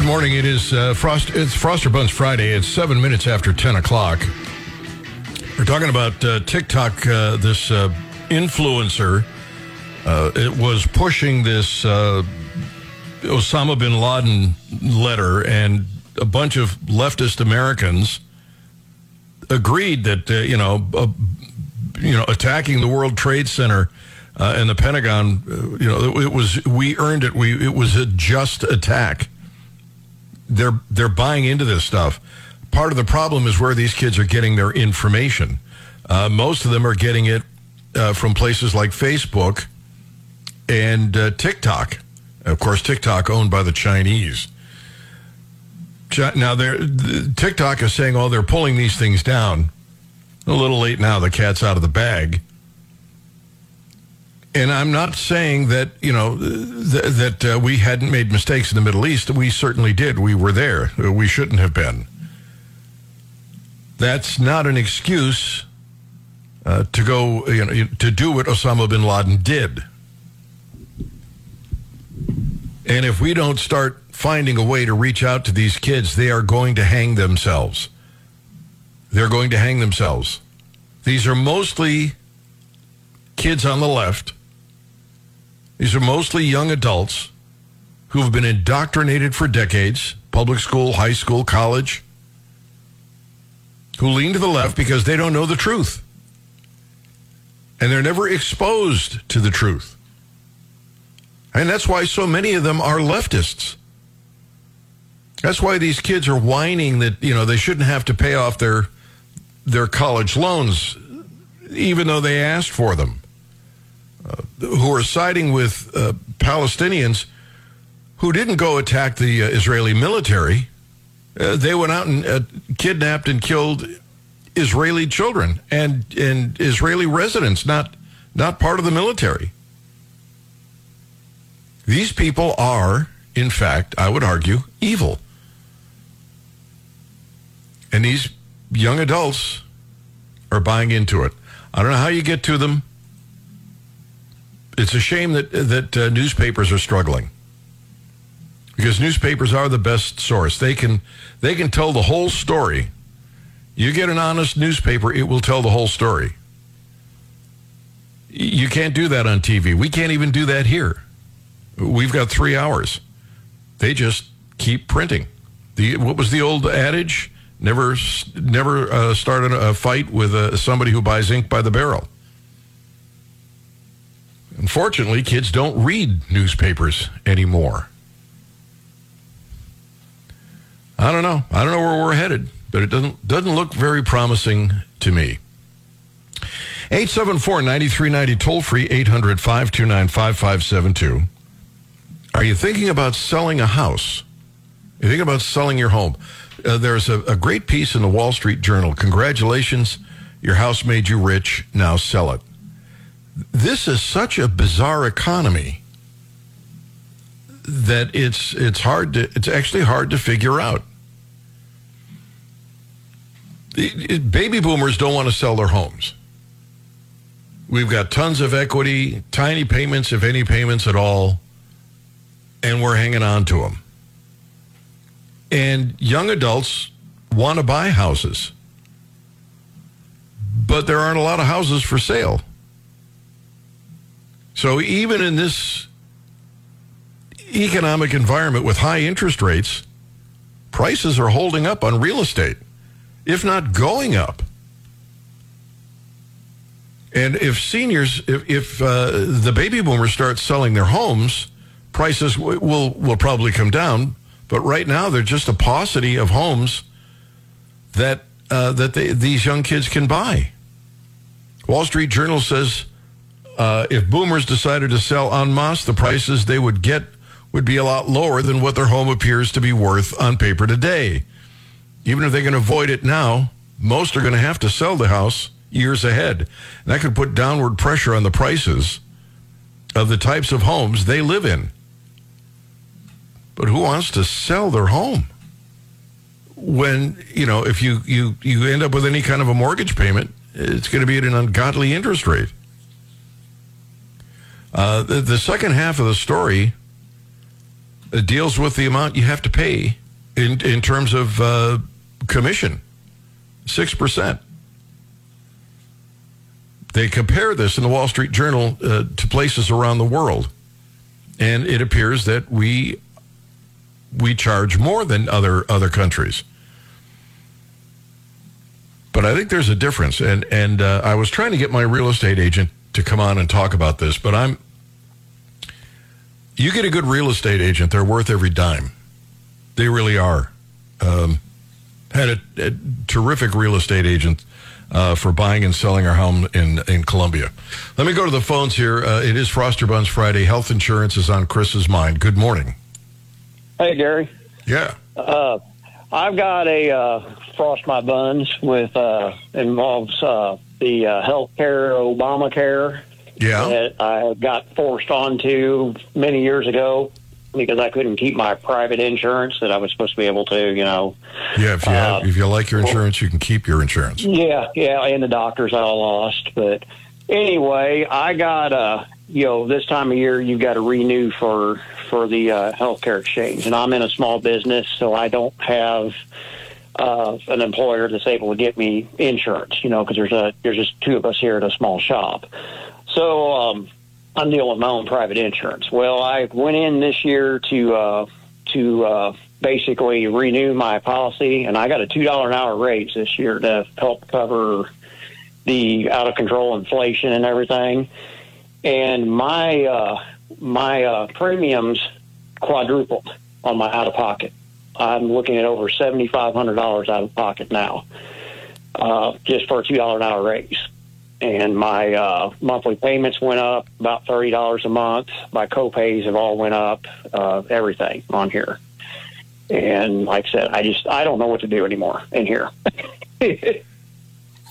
Good morning. It is uh, Frost. It's Frost Your Buns Friday. It's seven minutes after ten o'clock. We're talking about uh, TikTok. Uh, this uh, influencer uh, it was pushing this uh, Osama bin Laden letter, and a bunch of leftist Americans agreed that you know you know attacking the World Trade Center. And the Pentagon, you know, it was we earned it. We it was a just attack they're they're buying into this stuff. Part of the problem is where these kids are getting their information. Uh, most of them are getting it uh, from places like Facebook and uh, TikTok. Of course, TikTok owned by the Chinese. Now, they're, the- TikTok is saying, "Oh, they're pulling these things down." A little late now. The cat's out of the bag. And I'm not saying that you know th- that uh, we hadn't made mistakes in the Middle East. We certainly did. We were there. Uh, We shouldn't have been. That's not an excuse uh, to go, you know, to do what Osama bin Laden did. And if we don't start finding a way to reach out to these kids, they are going to hang themselves. They're going to hang themselves. These are mostly kids on the left. These are mostly young adults who have been indoctrinated for decades public school, high school, college who lean to the left because they don't know the truth. And they're never exposed to the truth. And that's why so many of them are leftists. That's why these kids are whining that, you know, they shouldn't have to pay off their their college loans even though they asked for them. Who are siding with uh, Palestinians who didn't go attack the uh, Israeli military. Uh, they went out and kidnapped and killed Israeli children and and Israeli residents, not not part of the military. These people are, in fact, I would argue, evil. And these young adults are buying into it. I don't know how you get to them. It's a shame that that uh, newspapers are struggling because newspapers are the best source. They can they can tell the whole story. You get an honest newspaper, it will tell the whole story. You can't do that on TV. We can't even do that here. We've got three hours. They just keep printing. The what was the old adage? Never never uh, start a fight with uh, somebody who buys ink by the barrel. Unfortunately, kids don't read newspapers anymore. I don't know. I don't know where we're headed, but it doesn't doesn't look very promising to me. 874-9390 toll free 800-529-5572. Are you thinking about selling a house? You think about selling your home? Uh, there's a, a great piece in the Wall Street Journal. Congratulations, your house made you rich. Now sell it. This is such a bizarre economy that it's it's hard to it's actually hard to figure out. Baby boomers don't want to sell their homes. We've got tons of equity, tiny payments, if any payments at all, and we're hanging on to them. And young adults want to buy houses, but there aren't a lot of houses for sale. So even in this economic environment with high interest rates, prices are holding up on real estate, if not going up. And if seniors, if, if uh, the baby boomers start selling their homes, prices w- will will probably come down. But right now, they're just a paucity of homes that uh, that they, these young kids can buy. Wall Street Journal says uh, if boomers decided to sell en masse, the prices they would get would be a lot lower than what their home appears to be worth on paper today. Even if they can avoid it now, most are going to have to sell the house years ahead. And that could put downward pressure on the prices of the types of homes they live in. But who wants to sell their home? When, you know, if you, you, you end up with any kind of a mortgage payment, it's going to be at an ungodly interest rate. Uh, the, the second half of the story uh, deals with the amount you have to pay in in terms of uh, commission, six percent. They compare this in the Wall Street Journal uh, to places around the world, and it appears that we we charge more than other other countries. But I think there's a difference, and and uh, I was trying to get my real estate agent to come on and talk about this, but I'm. You get a good real estate agent; they're worth every dime. They really are. Um, had a, a, terrific real estate agent uh, for buying and selling our home in in Columbia. Let me go to the phones here. Uh, it is Frost Your Buns Friday. Health insurance is on Chris's mind. Good morning. Hey, Gary. Yeah. Uh, I've got a uh, frost my buns with uh, involves uh, the uh, healthcare Obamacare Yeah. that I got forced onto many years ago because I couldn't keep my private insurance that I was supposed to be able to, you know. Yeah. If you have, Uh, if you like your insurance, you can keep your insurance. Yeah, yeah, and the doctors I lost. But anyway, I got uh you know, this time of year you've got to renew for for the uh, healthcare exchange, and I'm in a small business, so I don't have uh, an employer that's able to get me insurance. You know, because there's a there's just two of us here at a small shop, so um, I'm dealing with my own private insurance. Well, I went in this year to uh, to uh, basically renew my policy, and I got a two dollar an hour raise this year to help cover the out of control inflation and everything. And my uh, my uh, premiums quadrupled on my out of pocket. I'm looking at over seventy five hundred dollars out of pocket now, uh, just for a two dollar an hour raise. And my uh, monthly payments went up about thirty dollars a month. My copays have all went up. Uh, everything on here. And like I said, I just I don't know what to do anymore in here.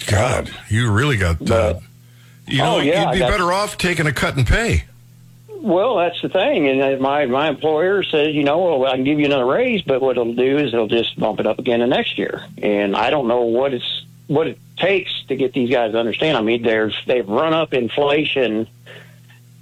God, you really got. Uh, you know, Oh, yeah, you'd be better off taking a cut and pay. Well, that's the thing, and uh, my my employer says, you know, well, I can give you another raise, but what it'll do is it'll just bump it up again the next year, and I don't know what it's what it takes to get these guys to understand. I mean, there's they've run up inflation,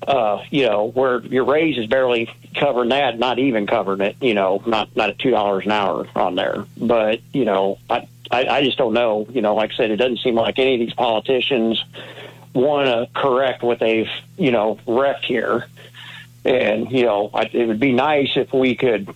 uh, you know, where your raise is barely covering that, not even covering it, you know, not not at two dollars an hour on there, but you know, I, I I just don't know, you know, like I said, it doesn't seem like any of these politicians want to correct what they've you know wrecked here. And you know, I, it would be nice if we could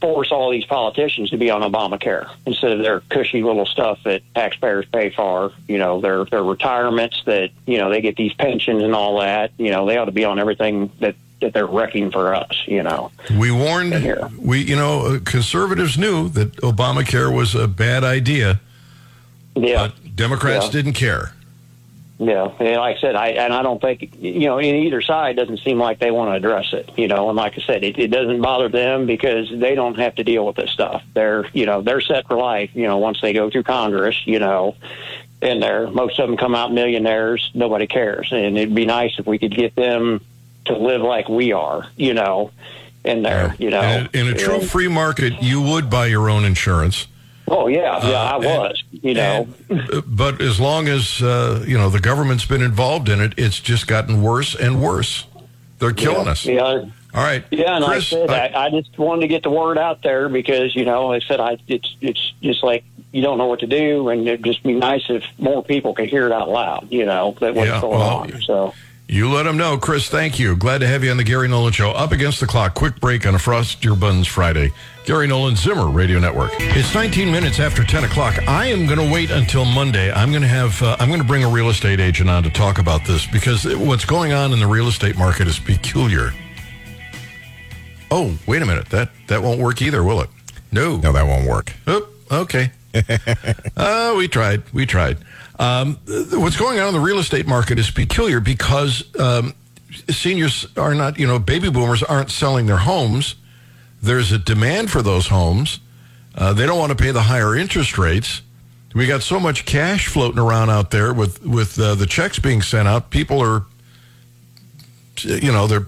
force all these politicians to be on Obamacare instead of their cushy little stuff that taxpayers pay for. You know, their their retirements that you know they get these pensions and all that. You know, they ought to be on everything that that they're wrecking for us. You know, We warned, here. we you know, uh, conservatives knew that Obamacare was a bad idea, yeah. but Democrats Yeah. didn't care. Yeah, and like I said, I and I don't think you know in either side doesn't seem like they want to address it. You know, and like I said, it, it doesn't bother them because they don't have to deal with this stuff. They're you know they're set for life. You know, once they go through Congress, you know, and they're most of them come out millionaires. Nobody cares, and it'd be nice if we could get them to live like we are. You know, in there. You know, And in a true And- free market, you would buy your own insurance. Oh yeah, yeah, I and- was. You know. And- uh, but as long as uh, you know the government's been involved in it, it's just gotten worse and worse. They're killing yeah, us. Yeah, All right, Yeah, and Chris. I said, I- I, I just wanted to get the word out there because you know, I said, I it's it's just like you don't know what to do, and it'd just be nice if more people could hear it out loud. You know, that what's Yeah, going well, on. So You let them know, Chris. Thank you. Glad to have you on the Gary Nolan Show. Up against the clock. Quick break on a Frost Your Buns Friday. Gary Nolan Zimmer Radio Network. It's 19 minutes after 10 o'clock. I am going to wait until Monday. I'm going to have. Uh, I'm going to bring a real estate agent on to talk about this because what's going on in the real estate market is peculiar. Oh, wait a minute. That that won't work either, will it? No. No, that won't work. Oh, okay. uh, we tried. We tried. Um, what's going on in the real estate market is peculiar because um, seniors are not, you know, baby boomers aren't selling their homes. There's a demand for those homes. Uh, they don't want to pay the higher interest rates. We got so much cash floating around out there with with uh, the checks being sent out. People are, you know, they're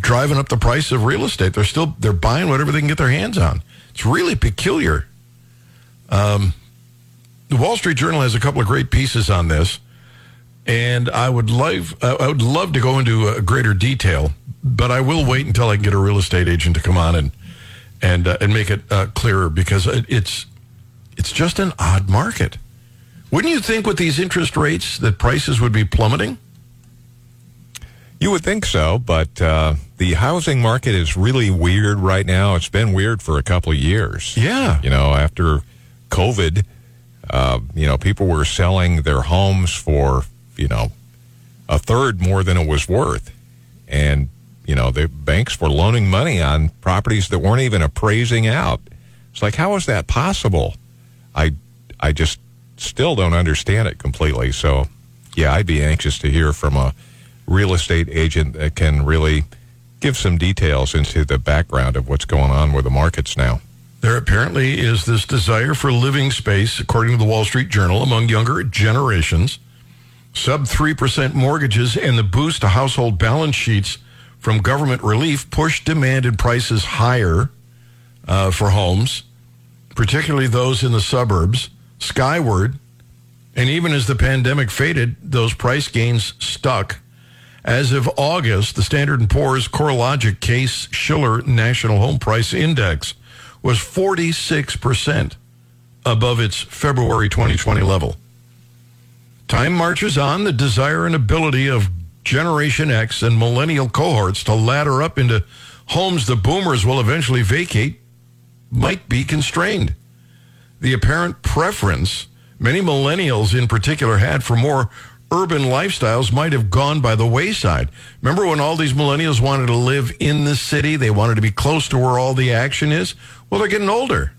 driving up the price of real estate. They're still they're buying whatever they can get their hands on. It's really peculiar. Um, the Wall Street Journal has a couple of great pieces on this, and I would love I would love to go into uh, greater detail. But I will wait until I can get a real estate agent to come on and and uh, and make it uh, clearer because it, it's it's just an odd market. Wouldn't you think with these interest rates that prices would be plummeting? You would think so, but uh, the housing market is really weird right now. It's been weird for a couple of years. Yeah. You know, after COVID, uh, you know, people were selling their homes for, you know, a third more than it was worth. And, you know, the banks were loaning money on properties that weren't even appraising out. It's like, how is that possible? I, I just still don't understand it completely. So, yeah, I'd be anxious to hear from a real estate agent that can really give some details into the background of what's going on with the markets now. There apparently is this desire for living space, according to the Wall Street Journal, among younger generations. Sub 3% mortgages and the boost to household balance sheets from government relief pushed demand and prices higher uh, for homes, particularly those in the suburbs, skyward. And even as the pandemic faded, those price gains stuck. As of August, the Standard & Poor's CoreLogic Case Shiller National Home Price Index was 46% above its February 2020 level. Time marches on. The desire and ability of Generation X and millennial cohorts to ladder up into homes the boomers will eventually vacate might be constrained. The apparent preference many millennials in particular had for more urban lifestyles might have gone by the wayside. Remember when all these millennials wanted to live in the city? They wanted to be close to where all the action is? Well, they're getting older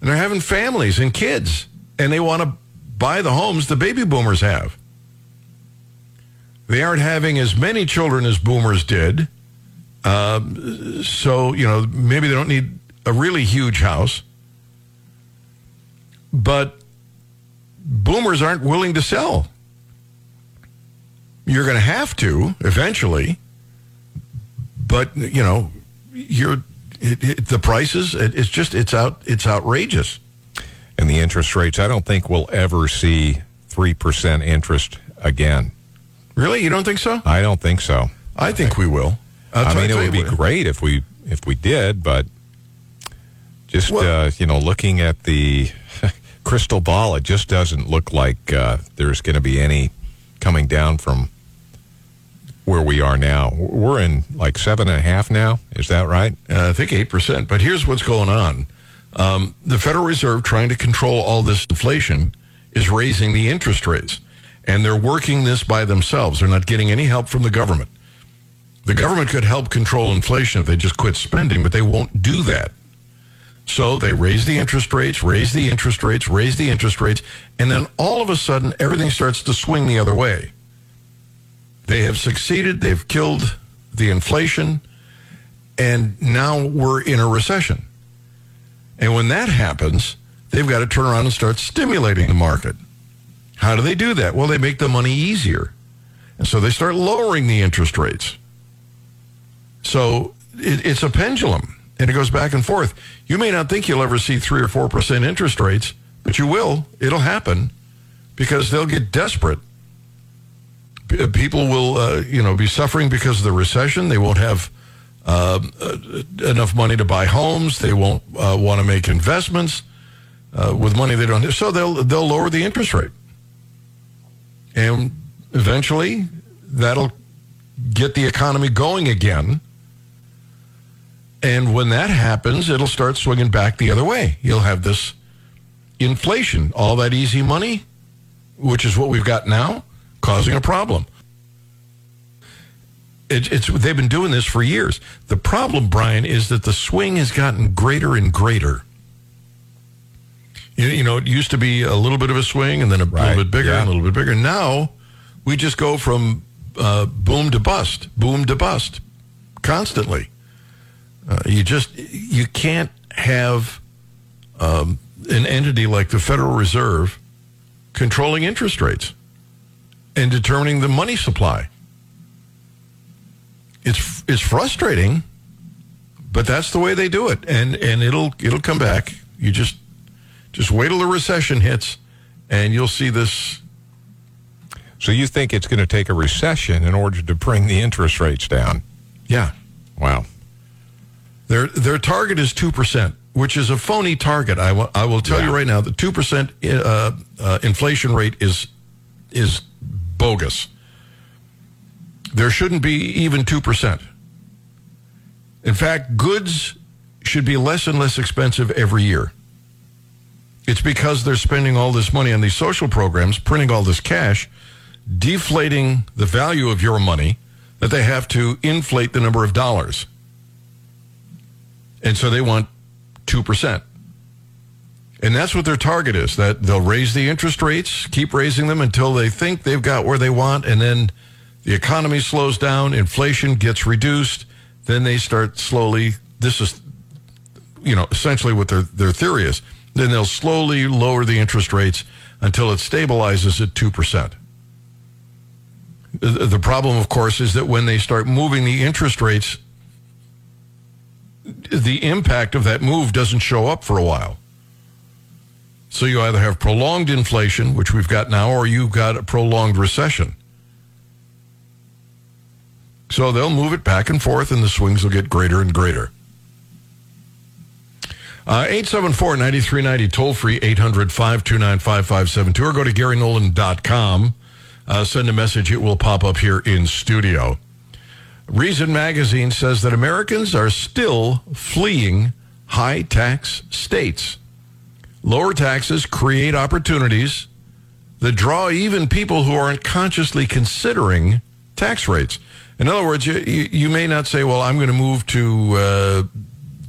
and they're having families and kids and they want to buy the homes the baby boomers have. They aren't having as many children as boomers did. Uh, so, you know, maybe they don't need a really huge house. But boomers aren't willing to sell. You're going to have to eventually, but you know, you're it, it, the prices. It, it's just it's out. It's outrageous. And the interest rates, I don't think we'll ever see three percent interest again. Really, you don't think so? I don't think so. I think we will. I'll I mean, it would be great if we if we did, but just Well- uh, you know, looking at the crystal ball, it just doesn't look like uh, there's going to be any coming down from where we are now. We're in like seven and a half now. Is that right? Uh, I think 8%. But here's what's going on. Um, the Federal Reserve, trying to control all this inflation, is raising the interest rates. And they're working this by themselves. They're not getting any help from the government. The government could help control inflation if they just quit spending, but they won't do that. So they raise the interest rates, raise the interest rates, raise the interest rates, and then all of a sudden everything starts to swing the other way. They have succeeded, they've killed the inflation, and now we're in a recession. And when that happens, they've got to turn around and start stimulating the market. How do they do that? Well, they make the money easier. And so they start lowering the interest rates. So it, it's a pendulum and it goes back and forth. You may not think you'll ever see three or 4% interest rates, but you will. It'll happen because they'll get desperate. People will, uh, you know, be suffering because of the recession. They won't have uh, uh, enough money to buy homes. They won't uh, want to make investments uh, with money they don't have. So they'll they'll lower the interest rate, and eventually that'll get the economy going again. And when that happens, it'll start swinging back the other way. You'll have this inflation, all that easy money, which is what we've got now, causing a problem. It, it's they've been doing this for years. The problem, Brian, is that the swing has gotten greater and greater. You, you know, it used to be a little bit of a swing, and then a Right, little bit bigger, yeah. and a little bit bigger. Now we just go from uh, boom to bust, boom to bust, constantly. Uh, you just you can't have um, an entity like the Federal Reserve controlling interest rates and determining the money supply. It's it's frustrating, but that's the way they do it, and and it'll it'll come back. You just just wait till the recession hits, and you'll see this. So you think it's going to take a recession in order to bring the interest rates down? Yeah. Wow. Their their target is two percent, which is a phony target. I will I will tell Yeah. you right now, the two percent uh, uh, inflation rate is is bogus. There shouldn't be even two percent. In fact, goods should be less and less expensive every year. It's because they're spending all this money on these social programs, printing all this cash, deflating the value of your money, that they have to inflate the number of dollars. And so they want 2%. And that's what their target is that they'll raise the interest rates, keep raising them until they think they've got where they want. And then the economy slows down, inflation gets reduced. Then they start slowly. This is, you know, essentially what their, their theory is. Then they'll slowly lower the interest rates until it stabilizes at 2%. The problem, of course, is that when they start moving the interest rates the impact of that move doesn't show up for a while. So you either have prolonged inflation, which we've got now, or you've got a prolonged recession. So they'll move it back and forth, and the swings will get greater and greater. Uh, 874-9390, toll free, 800-529-5572, or go to GaryNolan.com. Uh, send a message. It will pop up here in studio. Reason magazine says that Americans are still fleeing high tax states. Lower taxes create opportunities that draw even people who aren't consciously considering tax rates. In other words, you, you, you may not say, well, I'm going to move to uh,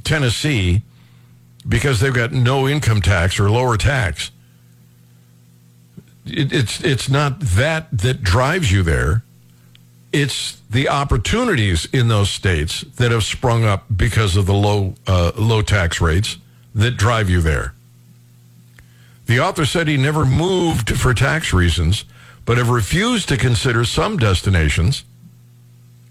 Tennessee because they've got no income tax or lower tax. It, it's, it's not that that drives you there it's the opportunities in those states that have sprung up because of the low uh, low tax rates that drive you there. The author said he never moved for tax reasons, but have refused to consider some destinations.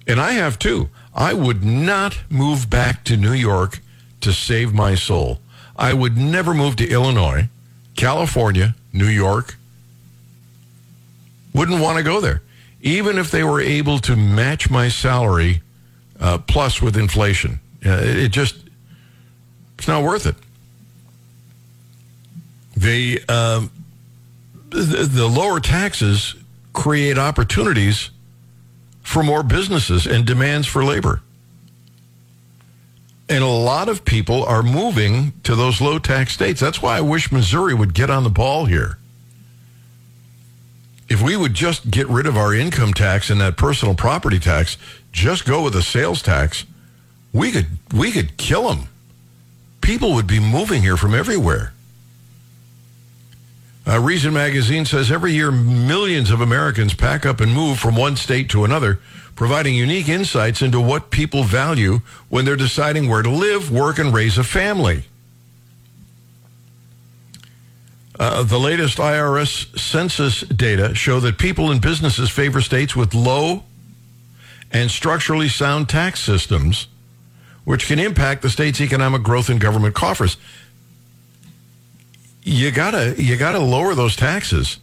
And I have too. I would not move back to New York to save my soul. I would never move to Illinois, California, New York. Wouldn't want to go there even if they were able to match my salary uh, plus with inflation. Uh, it just, it's not worth it. Um, the, the lower taxes create opportunities for more businesses and demands for labor. And a lot of people are moving to those low tax states. That's why I wish Missouri would get on the ball here if we would just get rid of our income tax and that personal property tax, just go with a sales tax, we could we could kill them. People would be moving here from everywhere. Uh, Reason magazine says every year millions of Americans pack up and move from one state to another, providing unique insights into what people value when they're deciding where to live, work, and raise a family. Uh, the latest IRS census data show that people and businesses favor states with low and structurally sound tax systems, which can impact the state's economic growth and government coffers. You gotta you gotta lower those taxes,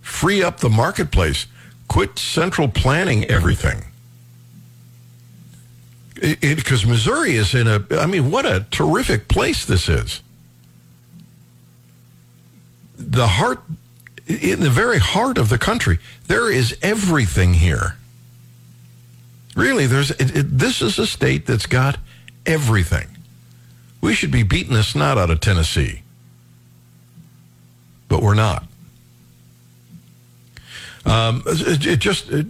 free up the marketplace, quit central planning everything. Because Missouri is in a, I mean, what a terrific place this is the heart, in the very heart of the country, there is everything here. Really, there's it, it, this is a state that's got everything. We should be beating the snot out of Tennessee, but we're not. Um, it, it just it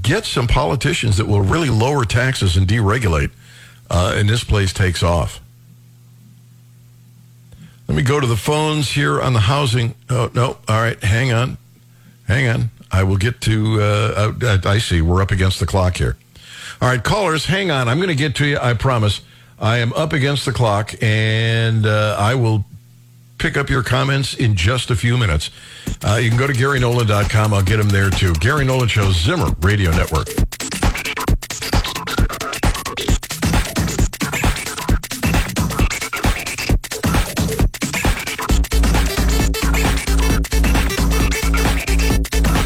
gets some politicians that will really lower taxes and deregulate, uh, and this place takes off. Let me go to the phones here on the housing. Oh, no. All right. Hang on. Hang on. I will get to, uh, I, I see. We're up against the clock here. All right. Callers, hang on. I'm going to get to you. I promise. I am up against the clock and uh, I will pick up your comments in just a few minutes. Uh, you can go to GaryNolan.com. I'll get them there too. Gary Nolan Show, Zimmer Radio Network.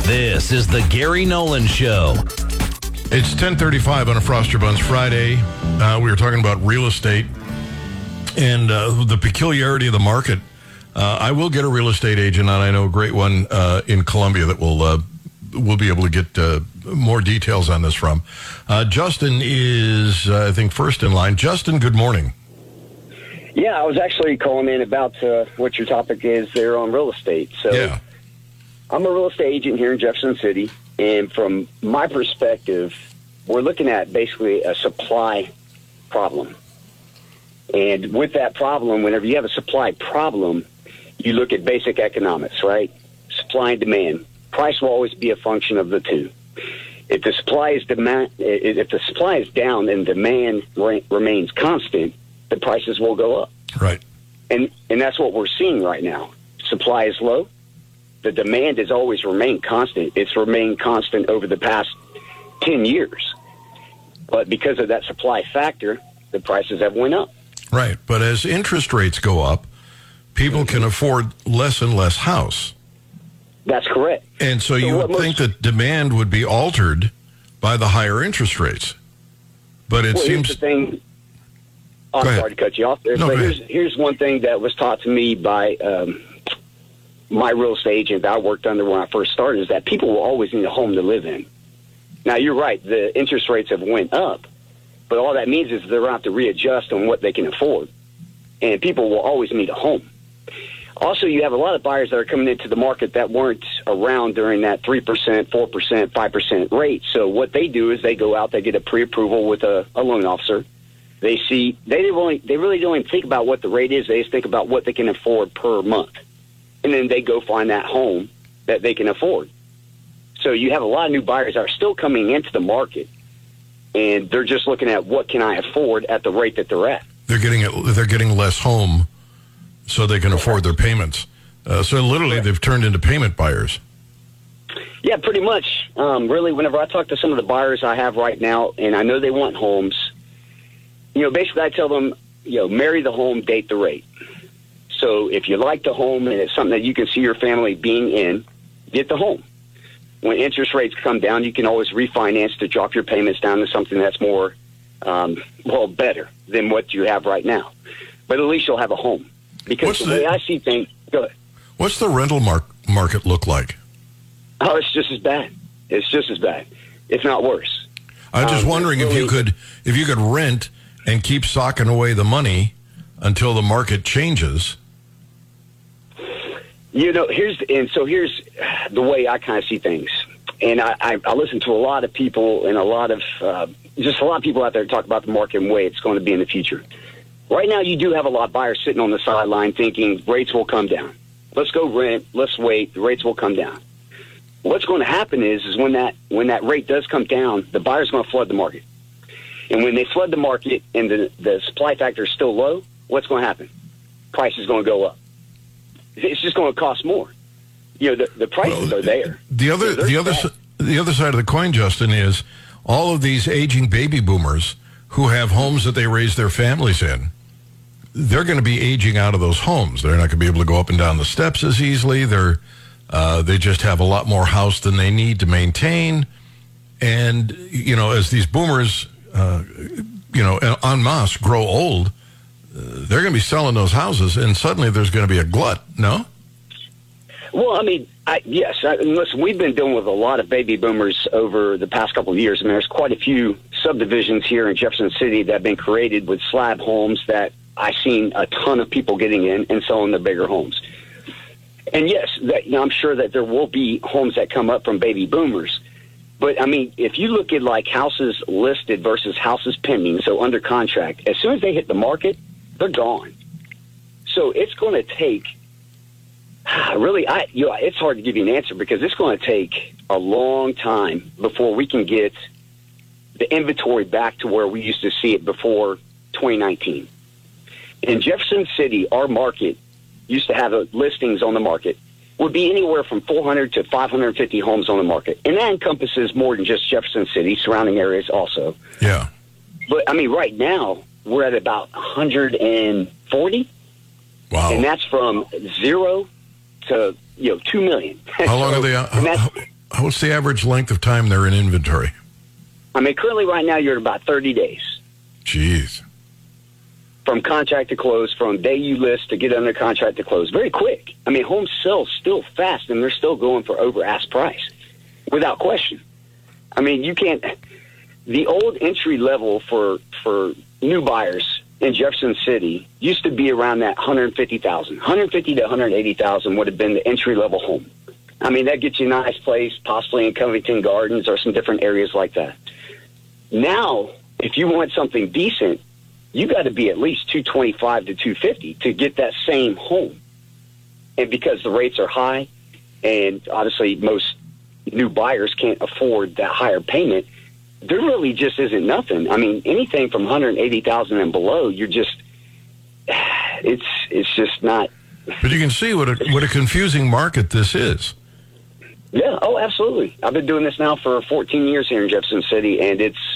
This is the Gary Nolan Show. It's 1035 on a Frost Your Buns Friday. Uh, we were talking about real estate and uh, the peculiarity of the market. Uh, I will get a real estate agent, and I know a great one uh, in Columbia that will uh, will be able to get uh, more details on this from. Uh, Justin is, I think, first in line. Justin, good morning. Yeah, I was actually calling in about uh, what your topic is there on real estate. So, Yeah. I'm a real estate agent here in Jefferson City, and from my perspective, we're looking at basically a supply problem. And with that problem, whenever you have a supply problem, you look at basic economics, right? Supply and demand. Price will always be a function of the two. If the supply is demand, if the supply is down and demand re- remains constant, the prices will go up Right. and and that's what we're seeing right now. Supply is low. The demand has always remained constant. It's remained constant over the past ten years, but because of that supply factor, the prices have went up. Right. But as interest rates go up, people can afford less and less house. That's correct. And so So you would think that demand would be altered by the higher interest rates. But it well, seems here's the thing. I'm sorry to cut you off there, No, but here's here's one thing that was taught to me by um, my real estate agent that I worked under when I first started is that people will always need a home to live in. Now you're right, the interest rates have went up, but all that means is they're going to have to readjust on what they can afford, and people will always need a home. Also, you have a lot of buyers that are coming into the market that weren't around during that 3%, 4%, 5% rate. So what they do is they go out, they get a pre-approval with a, a loan officer. They see they really they really don't even think about what the rate is. They just think about what they can afford per month, and then they go find that home that they can afford. So you have a lot of new buyers that are still coming into the market, and they're just looking at what can I afford at the rate that they're at. they're getting they're getting less home so they can afford their payments. Uh, so literally they've turned into payment buyers. Yeah, pretty much. Um, really, whenever I talk to some of the buyers I have right now, and I know they want homes, you know, basically I tell them, you know, marry the home, date the rate. So if you like the home and it's something that you can see your family being in, get the home. When interest rates come down, you can always refinance to drop your payments down to something that's more, um, well, better than what you have right now. But at least you'll have a home. Because What's the, the- way I see things, go ahead. What's the rental mar- market look like? Oh, it's just as bad. It's just as bad, if not worse. I'm just Um, wondering if you could if you could rent and keep socking away the money until the market changes. You know, here's and so here's the way I kind of see things, and I, I, I listen to a lot of people and a lot of uh, just a lot of people out there talk about the market and way it's going to be in the future. Right now, you do have a lot of buyers sitting on the sideline thinking rates will come down. Let's go rent. Let's wait. The rates will come down. What's going to happen is, is when that when that rate does come down, the buyer's going to flood the market, and when they flood the market and the the supply factor is still low, what's going to happen? Price is going to go up. It's just going to cost more. You know, the, the prices Well, are there. The other They're the other the other side of the coin, Justin, is all of these aging baby boomers who have homes that they raise their families in. They're going to be aging out of those homes. They're not going to be able to go up and down the steps as easily. They're uh, they just have a lot more house than they need to maintain. And you know, as these boomers, uh, you know, en masse grow old, uh, they're going to be selling those houses, and suddenly there's going to be a glut. No. Well, I mean, I, yes. I, listen, we've been dealing with a lot of baby boomers over the past couple of years. I mean, there's quite a few subdivisions here in Jefferson City that have been created with slab homes that I've seen a ton of people getting in and selling their bigger homes. And yes, that, you know, I'm sure that there will be homes that come up from baby boomers. But I mean, if you look at like houses listed versus houses pending, so under contract, as soon as they hit the market, they're gone. So it's going to take really, I you know, it's hard to give you an answer because it's going to take a long time before we can get the inventory back to where we used to see it before 2019. In Jefferson City, our market used to have uh, listings on the market would be anywhere from 400 to 550 homes on the market, and that encompasses more than just Jefferson City, surrounding areas also. Yeah. But I mean, right now we're at about 140 Wow. and that's from zero to you know two million. How long So- are they? uh, How, how, what's the average length of time they're in inventory? I mean, currently right now you're at about 30 days Jeez. From contract to close, from day you list to get under contract to close. Very quick. I mean, homes sell still fast, and they're still going for over ask price, without question. I mean, you can't. The old entry level for for new buyers in Jefferson City used to be around that 150,000. 150 to 180,000 would have been the entry level home. I mean, that gets you a nice place, possibly in Covington Gardens or some different areas like that. Now, if you want something decent, you got to be at least 225 to 250 to get that same home. And because the rates are high, and obviously most new buyers can't afford that higher payment, there really just isn't nothing. I mean, anything from 180,000 and below, you're just it's it's just not But you can see what a, what a confusing market this is. Yeah, oh, absolutely. I've been doing this now for 14 years here in Jefferson City, and it's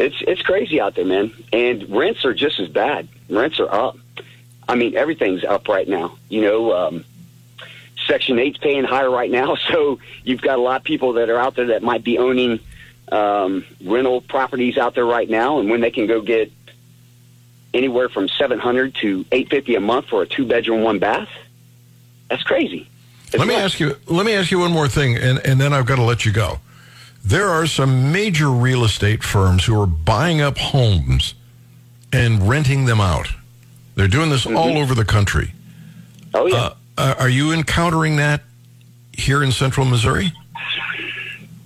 it's it's crazy out there, man. And rents are just as bad. Rents are up. I mean, everything's up right now. You know, um, Section 8's paying higher right now, so you've got a lot of people that are out there that might be owning um, rental properties out there right now, and when they can go get anywhere from 700 to 850 a month for a two bedroom, one bath, that's crazy. It's Let me nuts. ask you. Let me ask you one more thing, and, and then I've got to let you go. There are some major real estate firms who are buying up homes and renting them out. They're doing this all over the country. Oh yeah. Uh, uh, are you encountering that here in Central Missouri?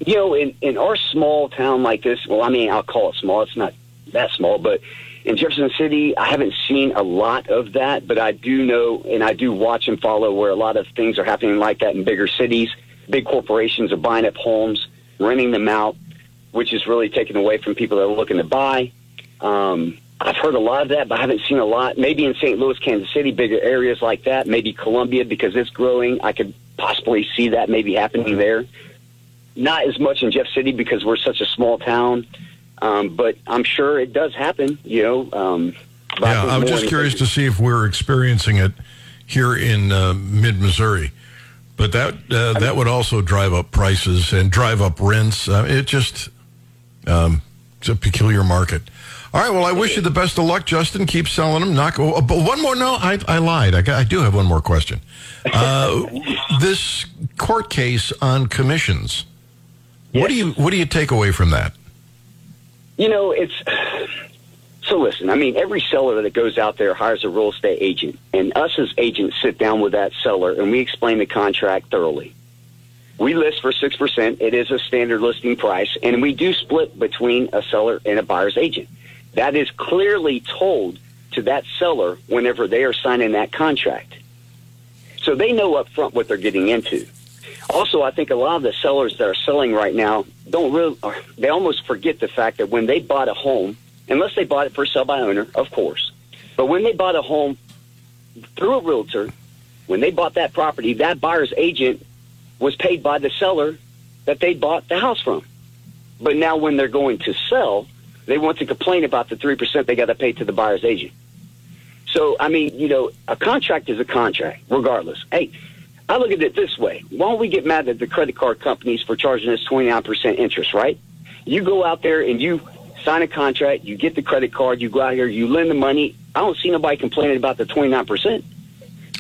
you know, in, in our small town like this, well, I mean, I'll call it small. It's not that small, but in Jefferson City, I haven't seen a lot of that, but I do know and I do watch and follow where a lot of things are happening like that in bigger cities. Big corporations are buying up homes, renting them out, which is really taken away from people that are looking to buy. Um, I've heard a lot of that, but I haven't seen a lot. Maybe in St. Louis, Kansas City, bigger areas like that. Maybe Columbia because it's growing. I could possibly see that maybe happening there not as much in Jeff City because we're such a small town. Um, but I'm sure it does happen, you know. Um, Yeah, I'm just curious to see if we're experiencing it here in uh, mid Missouri. But that uh, that would also drive up prices and drive up rents. Uh, it just um, it's a peculiar market. All right. Well, I wish you the best of luck, Justin. Keep selling them. Knock. Oh, but one more. No, I, I lied. I, got, I do have one more question. Uh, this court case on commissions. What do you What do you take away from that? You know, it's so. Listen, I mean, every seller that goes out there hires a real estate agent, and us as agents sit down with that seller and we explain the contract thoroughly. We list for six percent. It is a standard listing price, and we do split between a seller and a buyer's agent. That is clearly told to that seller whenever they are signing that contract, so they know up front what they're getting into. Also, I think a lot of the sellers that are selling right now don't really, they almost forget the fact that when they bought a home, unless they bought it for sale by owner, of course, but when they bought a home through a realtor, when they bought that property, that buyer's agent was paid by the seller that they bought the house from. But now when they're going to sell, they want to complain about the 3% they got to pay to the buyer's agent. So, I mean, you know, a contract is a contract, regardless. Hey, I look at it this way. Why don't we get mad at the credit card companies for charging us 29% interest, right? You go out there and you sign a contract, you get the credit card, you go out here, you lend the money. I don't see nobody complaining about the 29%.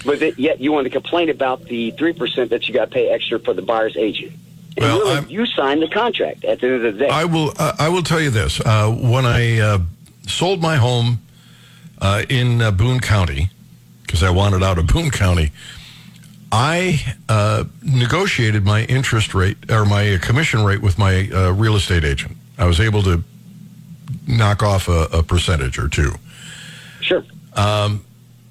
But that, yet you want to complain about the 3% that you got to pay extra for the buyer's agent. Well, really, you signed the contract at the end of the day. I will. Uh, I will tell you this. Uh, when I uh, sold my home uh, in uh, Boone County, because I wanted out of Boone County, I uh, negotiated my interest rate or my commission rate with my uh, real estate agent. I was able to knock off a, a percentage or two. sure.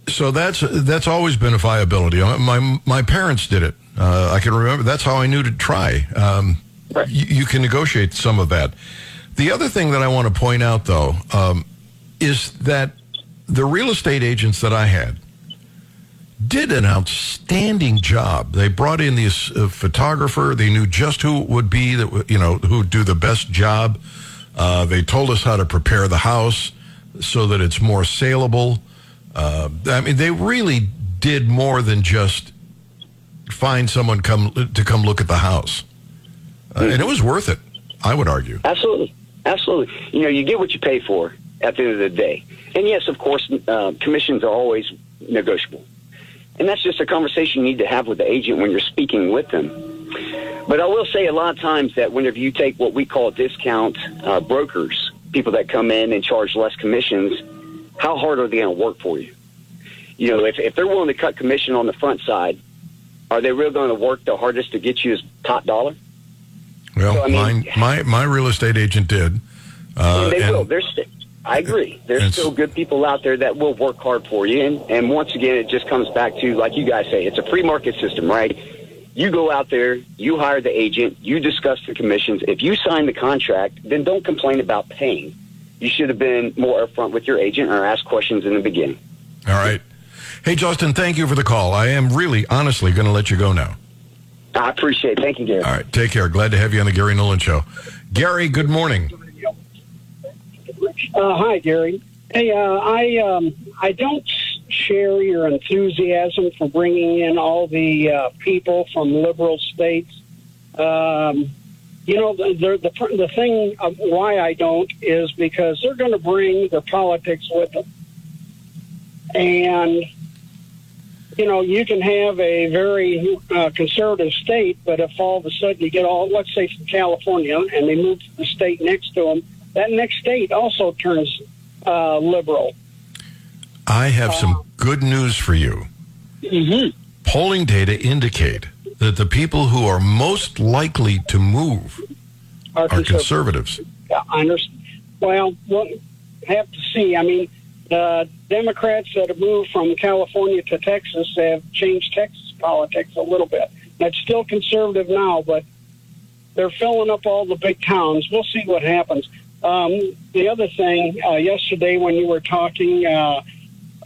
So that's that's always been a viability. Uh, My my parents did it. Uh, I can remember. That's how I knew to try. Um, Right. you, you can negotiate some of that. The other thing that I want to point out, though, um, is that the real estate agents that I had did an outstanding job. They brought in this uh, photographer. They knew just who it would be that you know who would do the best job. Uh, they told us how to prepare the house so that it's more saleable. Uh, I mean, they really did more than just find someone come to come look at the house, uh, and it was worth it. I would argue. Absolutely, absolutely. You know, you get what you pay for at the end of the day. And yes, of course, uh, commissions are always negotiable, and that's just a conversation you need to have with the agent when you're speaking with them. But I will say a lot of times that whenever you take what we call discount uh, brokers, people that come in and charge less commissions, how hard are they going to work for you? You know, if, if they're willing to cut commission on the front side, are they really going to work the hardest to get you as top dollar? Well, So, I mean- mine, my my real estate agent did. Uh, they and- will. There's, st- I agree. There's still good people out there that will work hard for you. And, and once again, it just comes back to, like you guys say, it's a free market system, right? You go out there, you hire the agent, you discuss the commissions. If you sign the contract, then don't complain about paying. You should have been more upfront with your agent or ask questions in the beginning. All right. Hey, Justin, thank you for the call. I am really, honestly going to let you go now. I appreciate it. Thank you, Gary. All right. Take care. Glad to have you on the Gary Nolan Show. Gary, good morning. Uh, hi, Gary. Hey, uh, I um, I don't share your enthusiasm for bringing in all the uh, people from liberal states. Um, you know, the the the, the thing why I don't is because they're going to bring their politics with them, and you know, you can have a very uh, conservative state, but if all of a sudden you get all, let's say, from California, and they move to the state next to them, that next state also turns uh, liberal. I have some good news for you. Mm-hmm. Polling data indicate that the people who are most likely to move Are are conservative. conservatives. Understand. Well, we'll have to see. I mean, the Democrats that have moved from California to Texas have changed Texas politics a little bit. It's still conservative now, but they're filling up all the big towns. We'll see what happens. Um, the other thing, uh, yesterday when you were talking uh,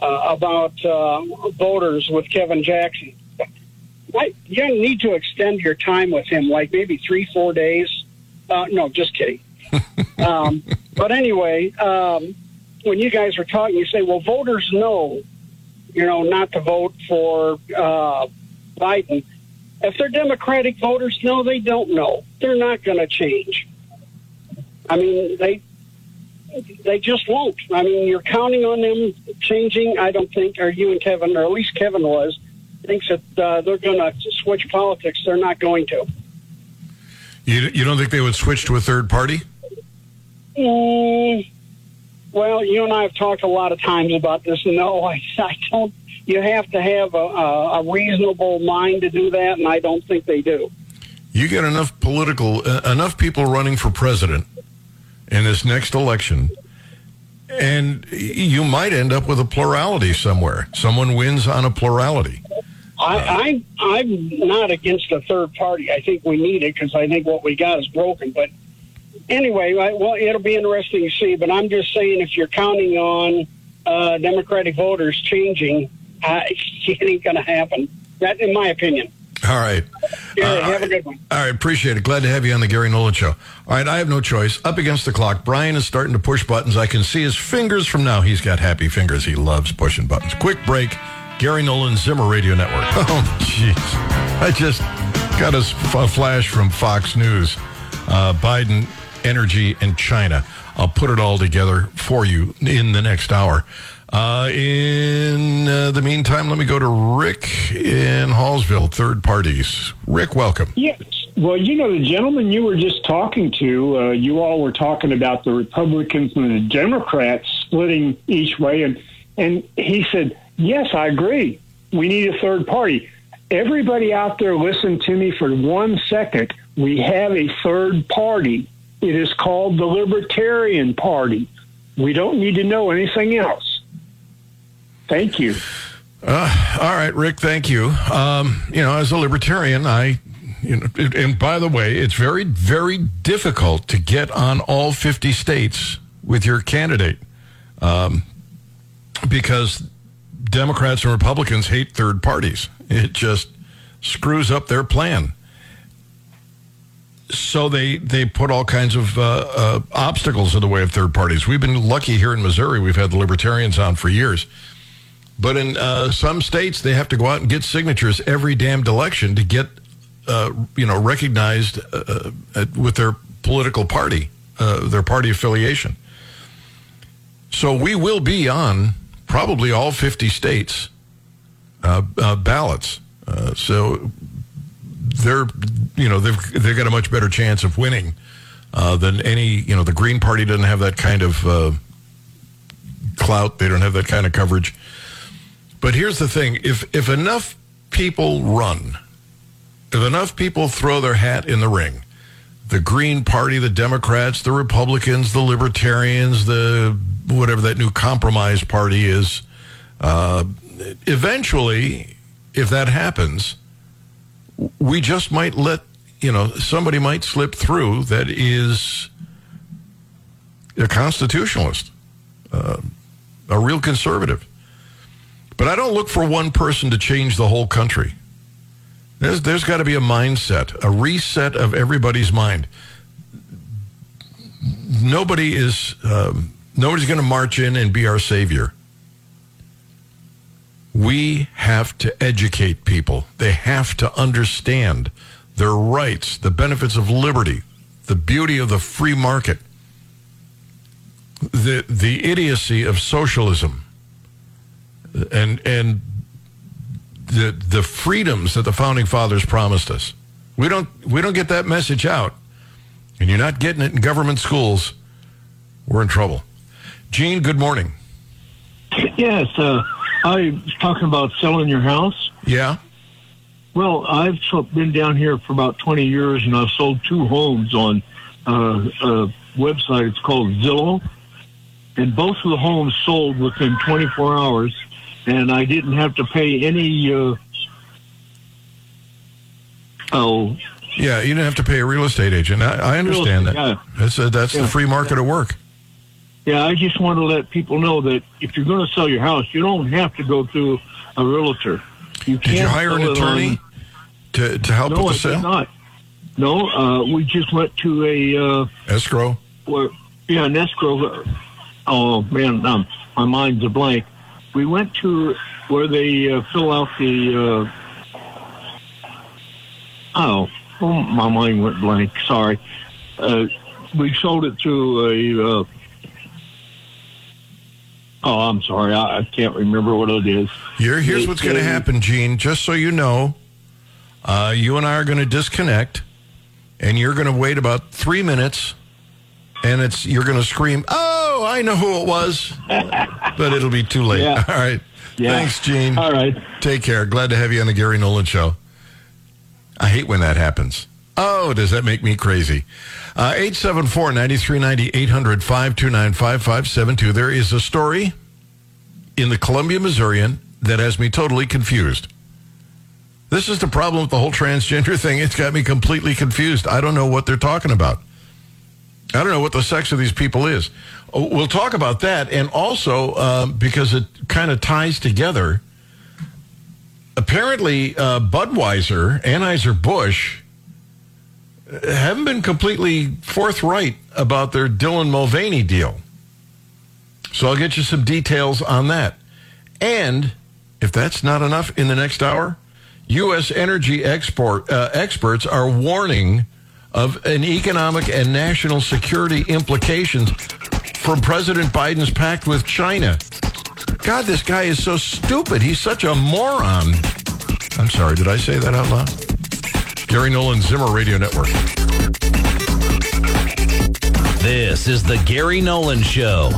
uh, about uh, voters with Kevin Jackson, why, you need to extend your time with him, like maybe three, four days. Uh, no, just kidding. um, but anyway, um, when you guys were talking, you say, well, voters know, you know, not to vote for uh, Biden. If they're Democratic voters, no, they don't know. They're not going to change. I mean, they they just won't. I mean, you're counting on them changing. I don't think, or you and Kevin, or at least Kevin was, thinks that uh, they're going to switch politics. They're not going to. You, you don't think they would switch to a third party? Mm, well, you and I have talked a lot of times about this. And no, I, I don't. You have to have a, a, a reasonable mind to do that, and I don't think they do. You get enough political, uh, enough people running for president in this next election, and you might end up with a plurality somewhere. Someone wins on a plurality. I, I, I'm not against a third party. I think we need it because I think what we got is broken. But anyway, I, well, it'll be interesting to see. But I'm just saying, if you're counting on uh, Democratic voters changing, it ain't going to happen. That, in my opinion. All right. Yeah, Uh, have a good one. All right, appreciate it. Glad to have you on the Gary Nolan Show. All right, I have no choice. Up against the clock, Brian is starting to push buttons. I can see his fingers from now. He's got happy fingers. He loves pushing buttons. Quick break. Gary Nolan, Zimmer Radio Network. Oh, jeez. I just got a flash from Fox News. Uh, Biden, energy, and China. I'll put it all together for you in the next hour. Uh, in uh, the meantime, let me go to Rick in Hallsville, third parties. Rick, welcome. Yes. Well, you know, the gentleman you were just talking to, uh, you all were talking about the Republicans and the Democrats splitting each way. And, and he said, Yes, I agree. We need a third party. Everybody out there, listen to me for one second. We have a third party. It is called the Libertarian Party. We don't need to know anything else. Thank you. Uh, all right, Rick, thank you. Um, you know, as a libertarian, I, you know, and by the way, it's very, very difficult to get on all 50 states with your candidate um, because Democrats and Republicans hate third parties. It just screws up their plan. So they they put all kinds of uh, uh, obstacles in the way of third parties. We've been lucky here in Missouri. We've had the libertarians on for years. But in uh, some states, they have to go out and get signatures every damned election to get, uh, you know, recognized uh, uh, with their political party, uh, their party affiliation. So we will be on probably all 50 states uh, ballots. So they're, you know, they've they've got a much better chance of winning than any. You know, the Green Party doesn't have that kind of clout. They don't have that kind of coverage. But here's the thing: if if enough people run, if enough people throw their hat in the ring, the Green Party, the Democrats, the Republicans, the Libertarians, the whatever that new compromise party is, uh, eventually, if that happens, we just might let you know somebody might slip through that is a constitutionalist, uh, a real conservative. But I don't look for one person to change the whole country. There's, there's got to be a mindset, a reset of everybody's mind. Nobody is, um, nobody's going to march in and be our savior. We have to educate people. They have to understand their rights, the benefits of liberty, the beauty of the free market, the, the idiocy of socialism, and, and the the freedoms that the founding fathers promised us. We don't we don't get that message out, and you're not getting it in government schools. We're in trouble. Gene, good morning. Yes, uh, I was talking about selling your house. Yeah. Well, I've been down here for about 20 years, and I've sold two homes on uh, a website. It's called Zillow, and both of the homes sold within 24 hours and I didn't have to pay any. Uh, oh, yeah, you didn't have to pay a real estate agent. I, I understand estate, that. Yeah. That's a, that's yeah. the free market yeah. at work. Yeah, I just want to let people know that if you're going to sell your house, you don't have to go through a realtor. You Did you hire an attorney to to help no, with the sale? No, not. No, uh, we just went to a uh, escrow. Where, yeah, an escrow. Oh man, um, my mind's a blank we went to where they uh, fill out the. Uh, oh, oh, my mind went blank. Sorry. Uh, we sold it to a. Uh, oh, I'm sorry. I, I, can't remember what it is. Here, here's it, what's going to happen, Gene. Just so you know, uh, you and I are going to disconnect, and you're going to wait about three minutes, and it's you're going to scream, "Oh!" Oh, I know who it was, but it'll be too late. Yeah. All right. Yeah. Thanks, Gene. All right. Take care. Glad to have you on the Gary Nolan Show. I hate when that happens. Oh, does that make me crazy? Uh, 874 9390 800 529 5572. There is a story in the Columbia Missourian that has me totally confused. This is the problem with the whole transgender thing. It's got me completely confused. I don't know what they're talking about. I don't know what the sex of these people is. Oh, we'll talk about that, and also um, because it kind of ties together. Apparently, uh, Budweiser, Anheuser Busch, uh, haven't been completely forthright about their Dylan Mulvaney deal. So I'll get you some details on that. And if that's not enough, in the next hour, U.S. energy export uh, experts are warning of an economic and national security implications from President Biden's pact with China. God, this guy is so stupid. He's such a moron. I'm sorry, did I say that out loud? Gary Nolan Zimmer Radio Network. This is the Gary Nolan Show.